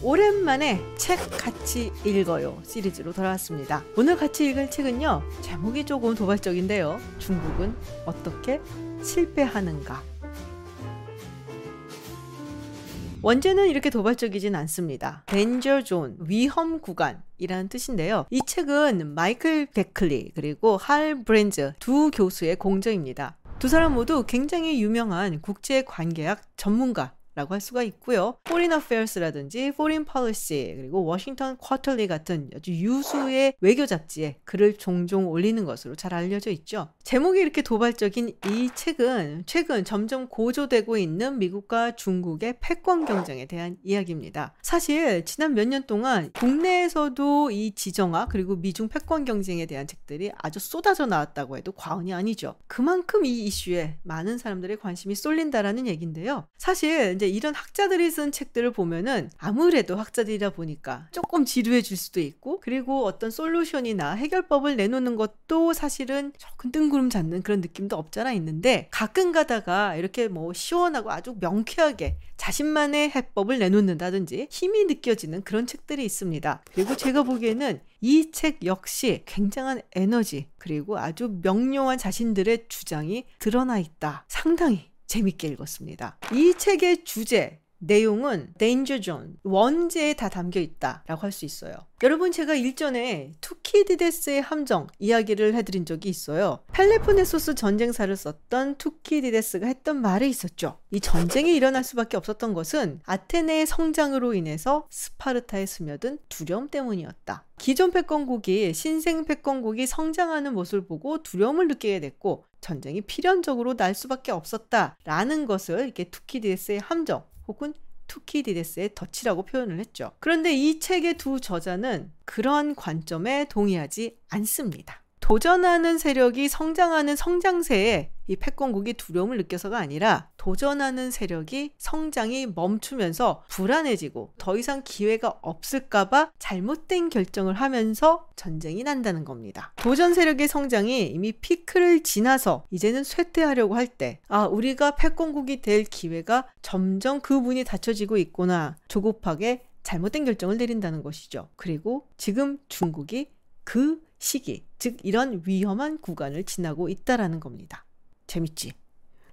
오랜만에 책 같이 읽어요 시리즈로 돌아왔습니다. 오늘 같이 읽을 책은요, 제목이 조금 도발적인데요. 중국은 어떻게 실패하는가? 원제는 이렇게 도발적이진 않습니다. Danger Zone, 위험 구간이라는 뜻인데요. 이 책은 마이클 베클리 그리고 할 브랜즈 두 교수의 공저입니다. 두 사람 모두 굉장히 유명한 국제 관계학 전문가 라고 할 수가 있고요. Foreign Affairs라든지 Foreign Policy 그리고 Washington Quarterly 같은 아주 유수의 외교 잡지에 글을 종종 올리는 것으로 잘 알려져 있죠. 제목이 이렇게 도발적인 이 책은 최근 점점 고조되고 있는 미국과 중국의 패권 경쟁에 대한 이야기입니다. 사실 지난 몇 년 동안 국내에서도 이 지정학 그리고 미중 패권 경쟁에 대한 책들이 아주 쏟아져 나왔다고 해도 과언이 아니죠. 그만큼 이 이슈에 많은 사람들의 관심이 쏠린다라는 얘기인데요. 사실 이제 이런 학자들이 쓴 책들을 보면은 아무래도 학자들이다 보니까 조금 지루해 질 수도 있고 그리고 어떤 솔루션이나 해결법을 내놓는 것도 사실은 조금 뜬구름 잡는 그런 느낌도 없잖아 있는데 가끔 가다가 이렇게 뭐 시원하고 아주 명쾌하게 자신만의 해법을 내놓는다든지 힘이 느껴지는 그런 책들이 있습니다. 그리고 제가 보기에는 이 책 역시 굉장한 에너지 그리고 아주 명료한 자신들의 주장이 드러나 있다. 상당히 재밌게 읽었습니다. 이 책의 주제, 내용은 Danger Zone, 원제에 다 담겨 있다라고 할 수 있어요. 여러분 제가 일전에 투키디데스의 함정 이야기를 해드린 적이 있어요. 펠로폰네소스 전쟁사를 썼던 투키디데스가 했던 말이 있었죠. 이 전쟁이 일어날 수밖에 없었던 것은 아테네의 성장으로 인해서 스파르타에 스며든 두려움 때문이었다. 기존 패권국이 신생 패권국이 성장하는 모습을 보고 두려움을 느끼게 됐고 전쟁이 필연적으로 날 수밖에 없었다라는 것을 이렇게 투키디데스의 함정 혹은 투키디데스의 덫이라고 표현을 했죠. 그런데 이 책의 두 저자는 그런 관점에 동의하지 않습니다. 도전하는 세력이 성장하는 성장세에 이 패권국이 두려움을 느껴서가 아니라 도전하는 세력이 성장이 멈추면서 불안해지고 더 이상 기회가 없을까봐 잘못된 결정을 하면서 전쟁이 난다는 겁니다. 도전 세력의 성장이 이미 피크를 지나서 이제는 쇠퇴하려고 할 때, 아, 우리가 패권국이 될 기회가 점점 그 문이 닫혀지고 있구나. 조급하게 잘못된 결정을 내린다는 것이죠. 그리고 지금 중국이 그 시기, 즉 이런 위험한 구간을 지나고 있다라는 겁니다. 재밌지?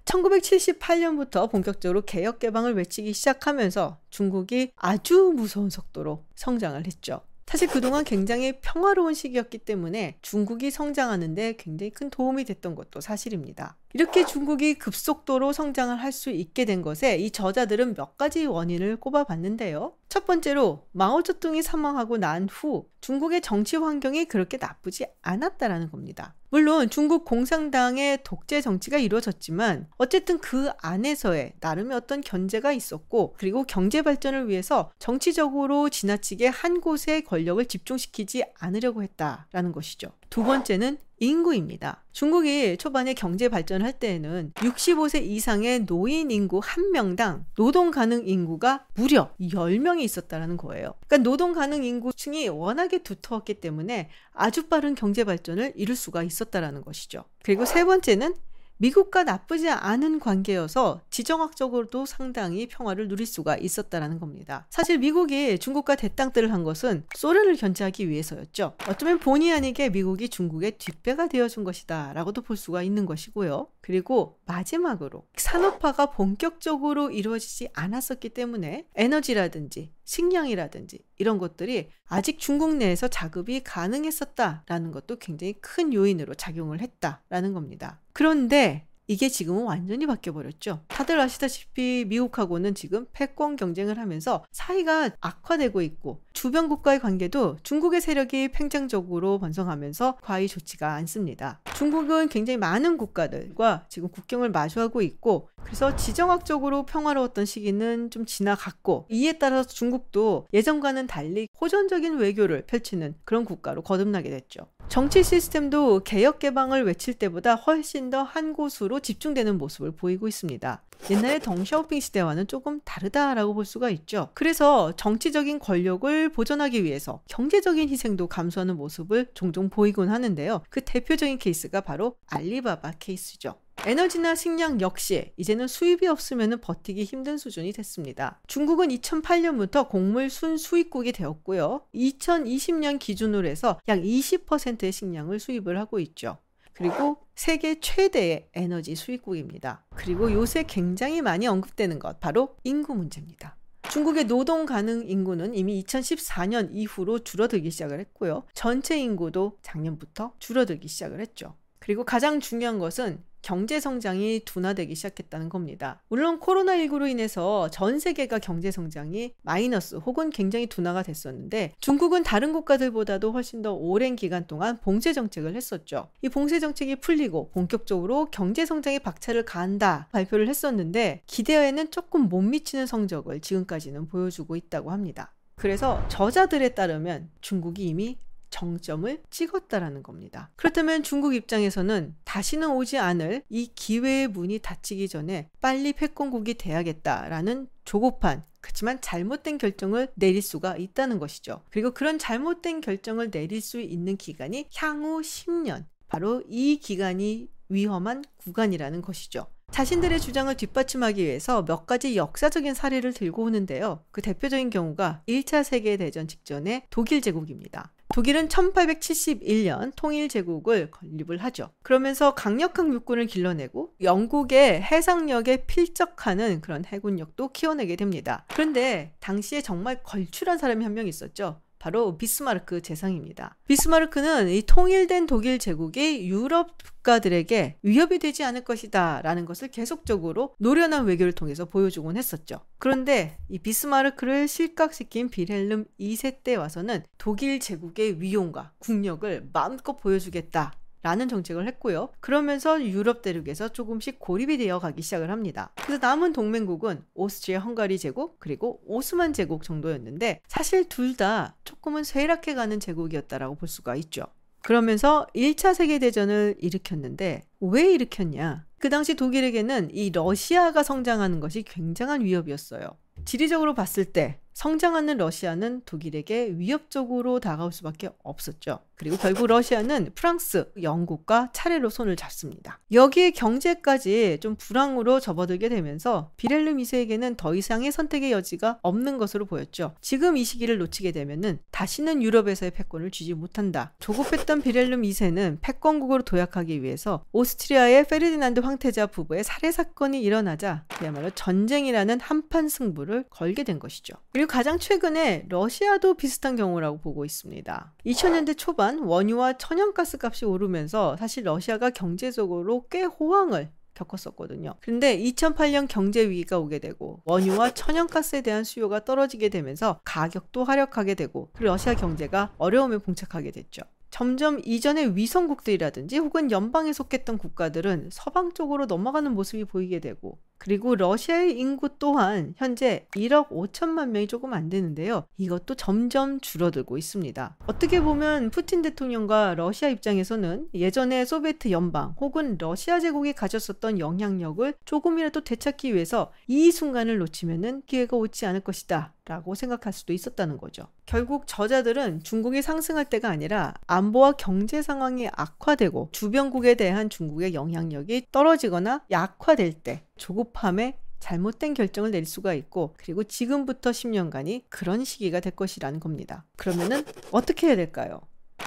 1978년부터 본격적으로 개혁 개방을 외치기 시작하면서 중국이 아주 무서운 속도로 성장을 했죠. 사실 그동안 굉장히 평화로운 시기였기 때문에 중국이 성장하는데 굉장히 큰 도움이 됐던 것도 사실입니다. 이렇게 중국이 급속도로 성장을 할 수 있게 된 것에 이 저자들은 몇 가지 원인을 꼽아봤는데요. 첫 번째로 마오쩌둥이 사망하고 난 후 중국의 정치 환경이 그렇게 나쁘지 않았다라는 겁니다. 물론 중국 공산당의 독재 정치가 이루어졌지만 어쨌든 그 안에서의 나름의 어떤 견제가 있었고 그리고 경제 발전을 위해서 정치적으로 지나치게 한 곳에 권력을 집중시키지 않으려고 했다라는 것이죠. 두 번째는 인구입니다. 중국이 초반에 경제 발전할 때에는 65세 이상의 노인 인구 한 명당 노동 가능 인구가 무려 10명이 있었다라는 거예요. 그러니까 노동 가능 인구층이 워낙에 두터웠기 때문에 아주 빠른 경제 발전을 이룰 수가 있었다라는 것이죠. 그리고 세 번째는 미국과 나쁘지 않은 관계여서 지정학적으로도 상당히 평화를 누릴 수가 있었다라는 겁니다. 사실 미국이 중국과 대땅들을 한 것은 소련을 견제하기 위해서였죠. 어쩌면 본의 아니게 미국이 중국의 뒷배가 되어준 것이다라고도 볼 수가 있는 것이고요. 그리고 마지막으로 산업화가 본격적으로 이루어지지 않았었기 때문에 에너지라든지 식량이라든지 이런 것들이 아직 중국 내에서 자급이 가능했었다라는 것도 굉장히 큰 요인으로 작용을 했다라는 겁니다. 그런데 이게 지금은 완전히 바뀌어버렸죠. 다들 아시다시피 미국하고는 지금 패권 경쟁을 하면서 사이가 악화되고 있고 주변 국가의 관계도 중국의 세력이 팽창적으로 번성하면서 과히 좋지가 않습니다. 중국은 굉장히 많은 국가들과 지금 국경을 마주하고 있고 그래서 지정학적으로 평화로웠던 시기는 좀 지나갔고 이에 따라서 중국도 예전과는 달리 호전적인 외교를 펼치는 그런 국가로 거듭나게 됐죠. 정치 시스템도 개혁 개방을 외칠 때보다 훨씬 더 한 곳으로 집중되는 모습을 보이고 있습니다. 옛날의 덩샤오핑 시대와는 조금 다르다라고 볼 수가 있죠. 그래서 정치적인 권력을 보존하기 위해서 경제적인 희생도 감수하는 모습을 종종 보이곤 하는데요. 그 대표적인 케이스가 바로 알리바바 케이스죠. 에너지나 식량 역시 이제는 수입이 없으면 버티기 힘든 수준이 됐습니다. 중국은 2008년부터 곡물 순수입국이 되었고요. 2020년 기준으로 해서 약 20%의 식량을 수입을 하고 있죠. 그리고 세계 최대의 에너지 수입국입니다. 그리고 요새 굉장히 많이 언급되는 것 바로 인구 문제입니다. 중국의 노동 가능 인구는 이미 2014년 이후로 줄어들기 시작을 했고요. 전체 인구도 작년부터 줄어들기 시작을 했죠. 그리고 가장 중요한 것은 경제 성장이 둔화되기 시작했다는 겁니다. 물론 코로나19로 인해서 전 세계가 경제 성장이 마이너스 혹은 굉장히 둔화가 됐었는데 중국은 다른 국가들보다도 훨씬 더 오랜 기간 동안 봉쇄 정책을 했었죠. 이 봉쇄 정책이 풀리고 본격적으로 경제 성장에 박차를 가한다 발표를 했었는데 기대에는 조금 못 미치는 성적을 지금까지는 보여주고 있다고 합니다. 그래서 저자들에 따르면 중국이 이미 정점을 찍었다라는 겁니다. 그렇다면 중국 입장에서는 다시는 오지 않을 이 기회의 문이 닫히기 전에 빨리 패권국이 돼야겠다라는 조급한 그렇지만 잘못된 결정을 내릴 수가 있다는 것이죠. 그리고 그런 잘못된 결정을 내릴 수 있는 기간이 향후 10년. 바로 이 기간이 위험한 구간이라는 것이죠. 자신들의 주장을 뒷받침하기 위해서 몇 가지 역사적인 사례를 들고 오는데요. 그 대표적인 경우가 1차 세계대전 직전의 독일 제국입니다. 독일은 1871년 통일 제국을 건립을 하죠. 그러면서 강력한 육군을 길러내고 영국의 해상력에 필적하는 그런 해군력도 키워내게 됩니다. 그런데 당시에 정말 걸출한 사람이 한 명 있었죠. 바로 비스마르크 재상입니다. 비스마르크는 이 통일된 독일 제국이 유럽 국가들에게 위협이 되지 않을 것이다 라는 것을 계속적으로 노련한 외교를 통해서 보여주곤 했었죠. 그런데 이 비스마르크를 실각시킨 비헬름 2세 때 와서는 독일 제국의 위용과 국력을 마음껏 보여주겠다 라는 정책을 했고요. 그러면서 유럽 대륙에서 조금씩 고립이 되어 가기 시작을 합니다. 그래서 남은 동맹국은 오스트리아 헝가리 제국 그리고 오스만 제국 정도였는데 사실 둘 다 조금은 쇠락해 가는 제국이었다라고 볼 수가 있죠. 그러면서 1차 세계대전을 일으켰는데 왜 일으켰냐? 그 당시 독일에게는 이 러시아가 성장하는 것이 굉장한 위협이었어요. 지리적으로 봤을 때 성장하는 러시아는 독일에게 위협적으로 다가올 수밖에 없었죠. 그리고 결국 러시아는 프랑스, 영국과 차례로 손을 잡습니다. 여기에 경제까지 좀 불황으로 접어들게 되면서 비렐름 2세에게는 더 이상의 선택의 여지가 없는 것으로 보였죠. 지금 이 시기를 놓치게 되면은 다시는 유럽에서의 패권을 쥐지 못한다. 조급했던 비렐름 2세는 패권국으로 도약하기 위해서 오스트리아의 페르디난드 황태자 부부의 살해 사건이 일어나자 그야말로 전쟁이라는 한판 승부를 걸게 된 것이죠. 그리고 그리고 가장 최근에 러시아도 비슷한 경우라고 보고 있습니다. 2000년대 초반 원유와 천연가스 값이 오르면서 사실 러시아가 경제적으로 꽤 호황을 겪었었거든요. 그런데 2008년 경제 위기가 오게 되고 원유와 천연가스에 대한 수요가 떨어지게 되면서 가격도 하락하게 되고 러시아 경제가 어려움에 봉착하게 됐죠. 점점 이전의 위성국들이라든지 혹은 연방에 속했던 국가들은 서방 쪽으로 넘어가는 모습이 보이게 되고 그리고 러시아의 인구 또한 현재 1억 5천만 명이 조금 안 되는데요. 이것도 점점 줄어들고 있습니다. 어떻게 보면 푸틴 대통령과 러시아 입장에서는 예전에 소비에트 연방 혹은 러시아 제국이 가졌었던 영향력을 조금이라도 되찾기 위해서 이 순간을 놓치면은 기회가 오지 않을 것이다. 라고 생각할 수도 있었다는 거죠. 결국 저자들은 중국이 상승할 때가 아니라 안보와 경제 상황이 악화되고 주변국에 대한 중국의 영향력이 떨어지거나 약화될 때 조급함에 잘못된 결정을 내릴 수가 있고 그리고 지금부터 10년간이 그런 시기가 될 것이라는 겁니다. 그러면은 어떻게 해야 될까요?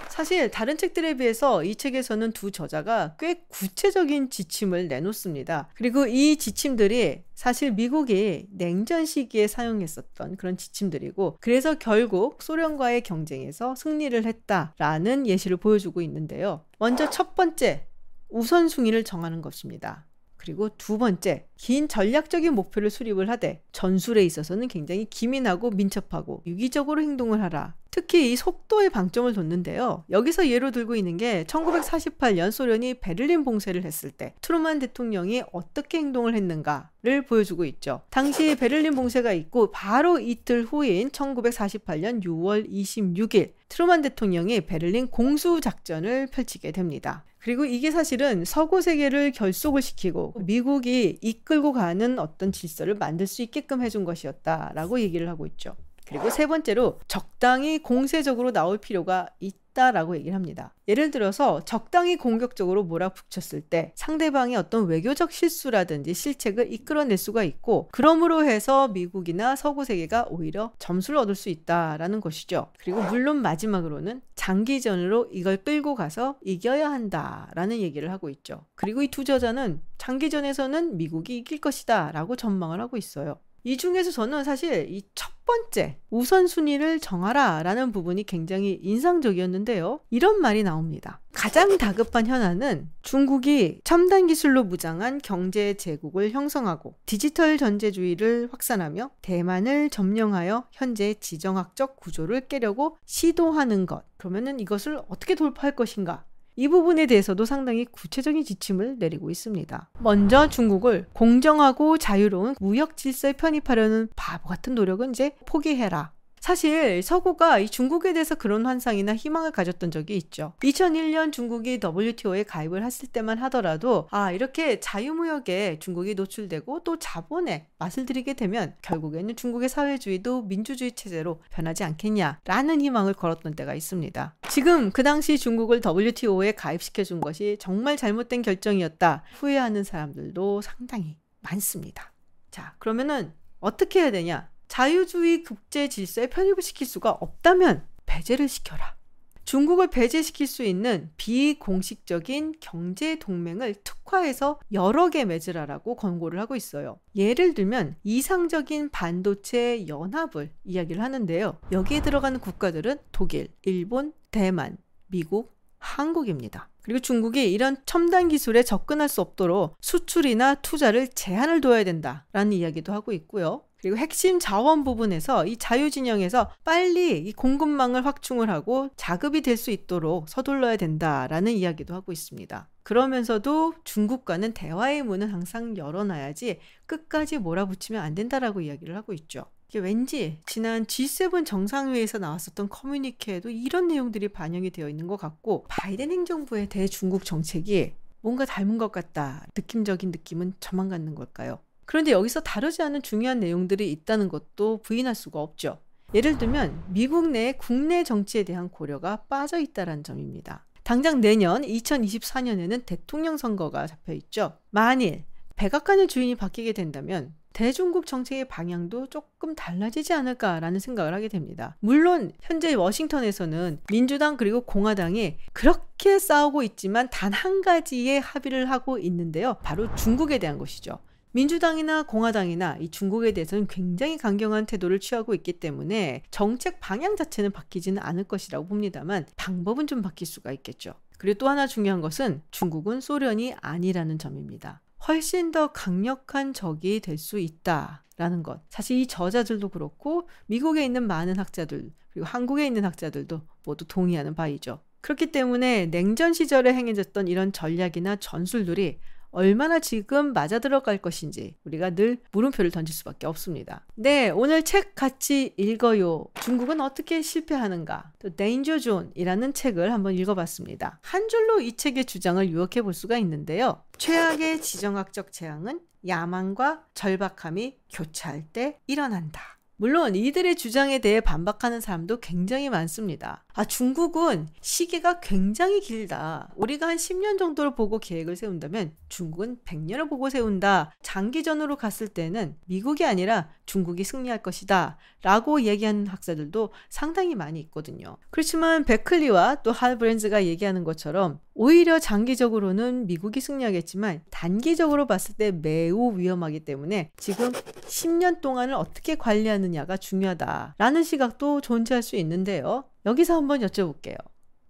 사실 다른 책들에 비해서 이 책에서는 두 저자가 꽤 구체적인 지침을 내놓습니다. 그리고 이 지침들이 사실 미국이 냉전 시기에 사용했었던 그런 지침들이고 그래서 결국 소련과의 경쟁에서 승리를 했다라는 예시를 보여주고 있는데요. 먼저 첫 번째 우선순위를 정하는 것입니다. 그리고 두 번째, 긴 전략적인 목표를 수립을 하되 전술에 있어서는 굉장히 기민하고 민첩하고 유기적으로 행동을 하라. 특히 이 속도에 방점을 뒀는데요. 여기서 예로 들고 있는 게 1948년 소련이 베를린 봉쇄를 했을 때 트루만 대통령이 어떻게 행동을 했는가를 보여주고 있죠. 당시 베를린 봉쇄가 있고 바로 이틀 후인 1948년 6월 26일 트루만 대통령이 베를린 공수 작전을 펼치게 됩니다. 그리고 이게 사실은 서구 세계를 결속을 시키고 미국이 이끌고 가는 어떤 질서를 만들 수 있게끔 해준 것이었다라고 얘기를 하고 있죠. 그리고 세 번째로 적당히 공세적으로 나올 필요가 있다라고 얘기를 합니다. 예를 들어서 적당히 공격적으로 몰아붙였을 때 상대방이 어떤 외교적 실수라든지 실책을 이끌어낼 수가 있고 그러므로 해서 미국이나 서구 세계가 오히려 점수를 얻을 수 있다라는 것이죠. 그리고 물론 마지막으로는 장기전으로 이걸 끌고 가서 이겨야 한다라는 얘기를 하고 있죠. 그리고 이두 저자는 장기전에서는 미국이 이길 것이다라고 전망을 하고 있어요. 이 중에서 저는 사실 이 첫 번째 우선순위를 정하라 라는 부분이 굉장히 인상적이었는데요. 이런 말이 나옵니다. 가장 다급한 현안은 중국이 첨단 기술로 무장한 경제 제국을 형성하고 디지털 전제주의를 확산하며 대만을 점령하여 현재 지정학적 구조를 깨려고 시도하는 것. 그러면은 이것을 어떻게 돌파할 것인가? 이 부분에 대해서도 상당히 구체적인 지침을 내리고 있습니다. 먼저 중국을 공정하고 자유로운 무역 질서에 편입하려는 바보 같은 노력은 이제 포기해라. 사실 서구가 이 중국에 대해서 그런 환상이나 희망을 가졌던 적이 있죠. 2001년 중국이 WTO에 가입을 했을 때만 하더라도 아 이렇게 자유무역에 중국이 노출되고 또 자본에 맛을 들이게 되면 결국에는 중국의 사회주의도 민주주의 체제로 변하지 않겠냐라는 희망을 걸었던 때가 있습니다. 지금 그 당시 중국을 WTO에 가입시켜 준 것이 정말 잘못된 결정이었다 후회하는 사람들도 상당히 많습니다. 자 그러면은 어떻게 해야 되냐? 자유주의 국제 질서에 편입을 시킬 수가 없다면 배제를 시켜라. 중국을 배제시킬 수 있는 비공식적인 경제 동맹을 특화해서 여러 개 맺으라라고 권고를 하고 있어요. 예를 들면 이상적인 반도체 연합을 이야기를 하는데요. 여기에 들어가는 국가들은 독일, 일본, 대만, 미국, 한국입니다. 그리고 중국이 이런 첨단 기술에 접근할 수 없도록 수출이나 투자를 제한을 둬야 된다라는 이야기도 하고 있고요. 그리고 핵심 자원 부분에서 이 자유진영에서 빨리 이 공급망을 확충을 하고 자급이 될 수 있도록 서둘러야 된다라는 이야기도 하고 있습니다. 그러면서도 중국과는 대화의 문은 항상 열어놔야지 끝까지 몰아붙이면 안 된다라고 이야기를 하고 있죠. 이게 왠지 지난 G7 정상회의에서 나왔었던 커뮤니케에도 이런 내용들이 반영이 되어 있는 것 같고 바이든 행정부의 대중국 정책이 뭔가 닮은 것 같다. 느낌적인 느낌은 저만 갖는 걸까요? 그런데 여기서 다르지 않은 중요한 내용들이 있다는 것도 부인할 수가 없죠. 예를 들면 미국 내 국내 정치에 대한 고려가 빠져 있다는 점입니다. 당장 내년 2024년에는 대통령 선거가 잡혀 있죠. 만일 백악관의 주인이 바뀌게 된다면 대중국 정책의 방향도 조금 달라지지 않을까라는 생각을 하게 됩니다. 물론 현재 워싱턴에서는 민주당 그리고 공화당이 그렇게 싸우고 있지만 단 한 가지의 합의를 하고 있는데요. 바로 중국에 대한 것이죠. 민주당이나 공화당이나 이 중국에 대해서는 굉장히 강경한 태도를 취하고 있기 때문에 정책 방향 자체는 바뀌지는 않을 것이라고 봅니다만 방법은 좀 바뀔 수가 있겠죠. 그리고 또 하나 중요한 것은 중국은 소련이 아니라는 점입니다. 훨씬 더 강력한 적이 될 수 있다라는 것. 사실 이 저자들도 그렇고 미국에 있는 많은 학자들 그리고 한국에 있는 학자들도 모두 동의하는 바이죠. 그렇기 때문에 냉전 시절에 행해졌던 이런 전략이나 전술들이 얼마나 지금 맞아 들어갈 것인지 우리가 늘 물음표를 던질 수밖에 없습니다. 네, 오늘 책 같이 읽어요. 중국은 어떻게 실패하는가? 또 Danger Zone이라는 책을 한번 읽어봤습니다. 한 줄로 이 책의 주장을 요약해 볼 수가 있는데요. 최악의 지정학적 재앙은 야망과 절박함이 교차할 때 일어난다. 물론 이들의 주장에 대해 반박하는 사람도 굉장히 많습니다. 아, 중국은 시기가 굉장히 길다. 우리가 한 10년 정도를 보고 계획을 세운다면 중국은 100년을 보고 세운다. 장기전으로 갔을 때는 미국이 아니라 중국이 승리할 것이다. 라고 얘기하는 학자들도 상당히 많이 있거든요. 그렇지만 베클리와 또 할브렌즈가 얘기하는 것처럼 오히려 장기적으로는 미국이 승리하겠지만 단기적으로 봤을 때 매우 위험하기 때문에 지금 10년 동안을 어떻게 관리하느냐가 중요하다라는 시각도 존재할 수 있는데요. 여기서 한번 여쭤볼게요.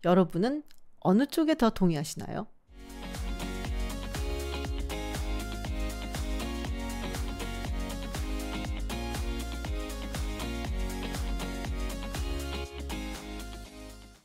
여러분은 어느 쪽에 더 동의하시나요?